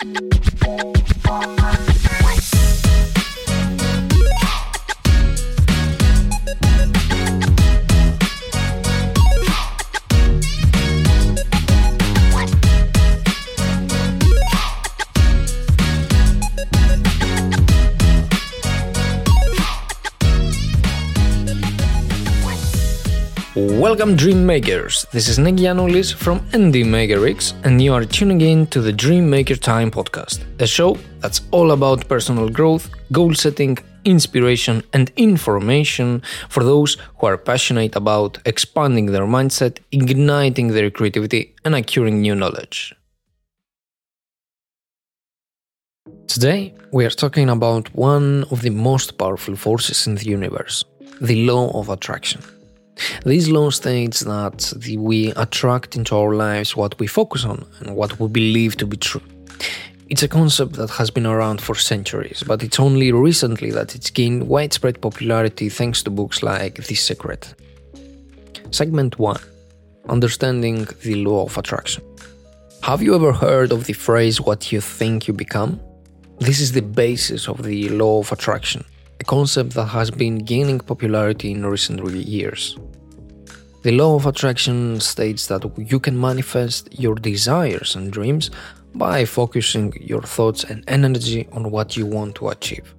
Thank you. Welcome, Dream Makers. This is Nick Gianoulis from NDMakerX, and you are tuning in to the Dream Maker Time podcast, a show that's all about personal growth, goal setting, inspiration, and information for those who are passionate about expanding their mindset, igniting their creativity, and acquiring new knowledge. Today, we are talking about one of the most powerful forces in the universe the law of attraction. This law states that we attract into our lives what we focus on and what we believe to be true. It's a concept that has been around for centuries, but it's only recently that it's gained widespread popularity thanks to books like The Secret. Segment 1 Understanding the Law of Attraction. Have you ever heard of the phrase, what you think you become? This is the basis of the Law of Attraction a concept that has been gaining popularity in recent years. The law of attraction states that you can manifest your desires and dreams by focusing your thoughts and energy on what you want to achieve.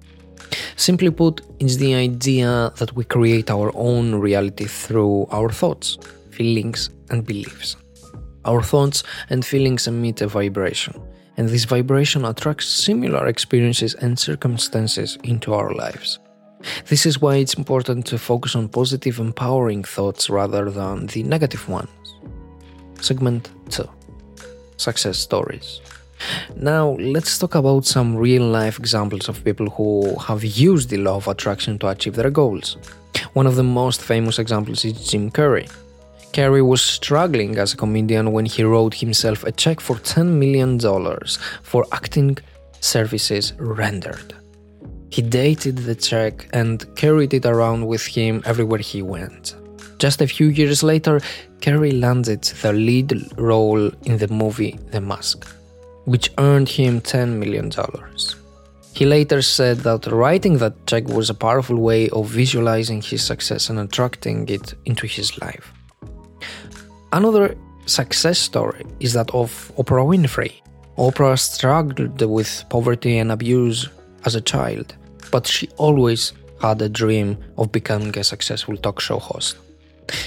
Simply put, it's the idea that we create our own reality through our thoughts, feelings, and beliefs. Our thoughts and feelings emit a vibration, and this vibration attracts similar experiences and circumstances into our lives. This is why it's important to focus on positive, empowering thoughts rather than the negative ones. Segment 2 Success Stories. Now, let's talk about some real life examples of people who have used the law of attraction to achieve their goals. One of the most famous examples is Jim Carrey. Carrey was struggling as a comedian when he wrote himself a check for $10 million for acting services rendered. He dated the check and carried it around with him everywhere he went. Just a few years later, Carrey landed the lead role in the movie The Mask, which earned him $10 million. He later said that writing that check was a powerful way of visualizing his success and attracting it into his life. Another success story is that of Oprah Winfrey. Oprah struggled with poverty and abuse as a child, but she always had a dream of becoming a successful talk show host.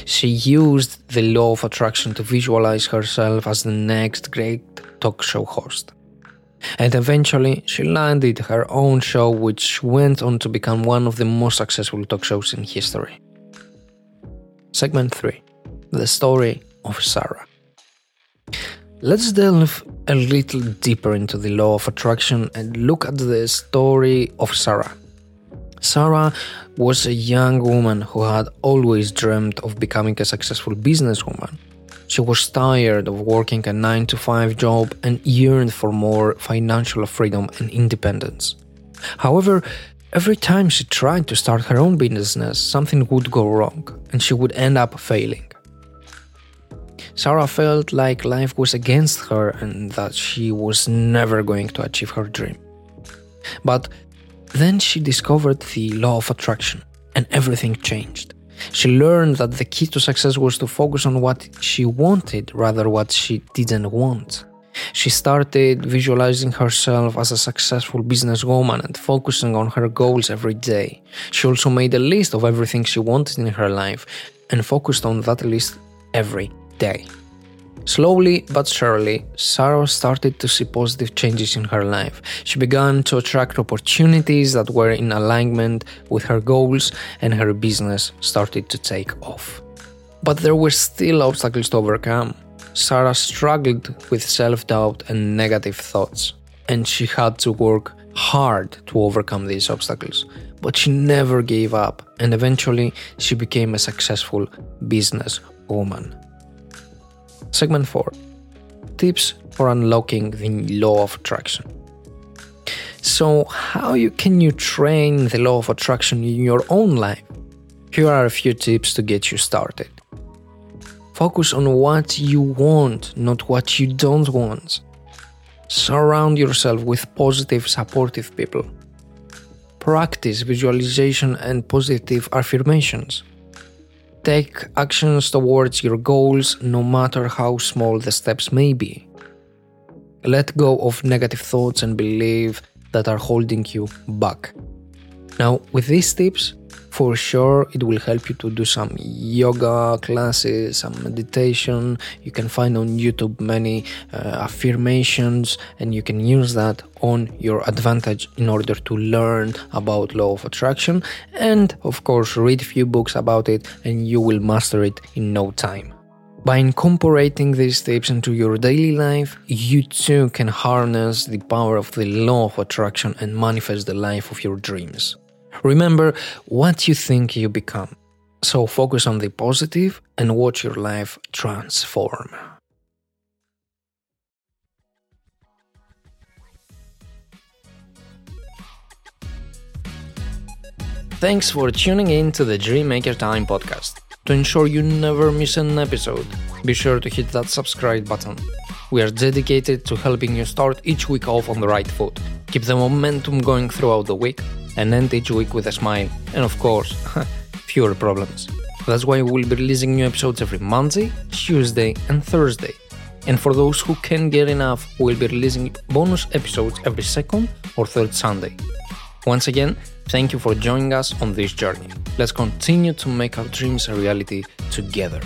She used the law of attraction to visualize herself as the next great talk show host. And eventually, she landed her own show, which went on to become one of the most successful talk shows in history. Segment 3 The Story of Sarah. Let's delve a little deeper into the law of attraction and look at the story of Sarah. Sarah was a young woman who had always dreamed of becoming a successful businesswoman. She was tired of working a 9 to 5 job and yearned for more financial freedom and independence. However, every time she tried to start her own business, something would go wrong and she would end up failing. Sarah felt like life was against her and that she was never going to achieve her dream. But then she discovered the law of attraction and everything changed. She learned that the key to success was to focus on what she wanted rather what she didn't want. She started visualizing herself as a successful businesswoman and focusing on her goals every day. She also made a list of everything she wanted in her life and focused on that list every day. Slowly but surely, Sarah started to see positive changes in her life. She began to attract opportunities that were in alignment with her goals, and her business started to take off. But there were still obstacles to overcome. Sarah struggled with self doubt and negative thoughts, and she had to work hard to overcome these obstacles. But she never gave up, and eventually she became a successful business woman. Segment 4 Tips for unlocking the law of attraction. So, how you, can you train the law of attraction in your own life? Here are a few tips to get you started. Focus on what you want, not what you don't want. Surround yourself with positive, supportive people. Practice visualization and positive affirmations. Take actions towards your goals no matter how small the steps may be. Let go of negative thoughts and beliefs that are holding you back. Now, with these tips, for sure it will help you to do some yoga classes, some meditation. You can find on YouTube many uh, affirmations, and you can use that on your advantage in order to learn about law of attraction and of course read few books about it and you will master it in no time. By incorporating these tips into your daily life, you too can harness the power of the law of attraction and manifest the life of your dreams. Remember what you think you become. So focus on the positive and watch your life transform. Thanks for tuning in to the Dreammaker Time podcast. To ensure you never miss an episode, be sure to hit that subscribe button. We are dedicated to helping you start each week off on the right foot, keep the momentum going throughout the week, and end each week with a smile, and of course, fewer problems. That's why we'll be releasing new episodes every Monday, Tuesday, and Thursday. And for those who can't get enough, we'll be releasing bonus episodes every second or third Sunday. Once again, thank you for joining us on this journey. Let's continue to make our dreams a reality together.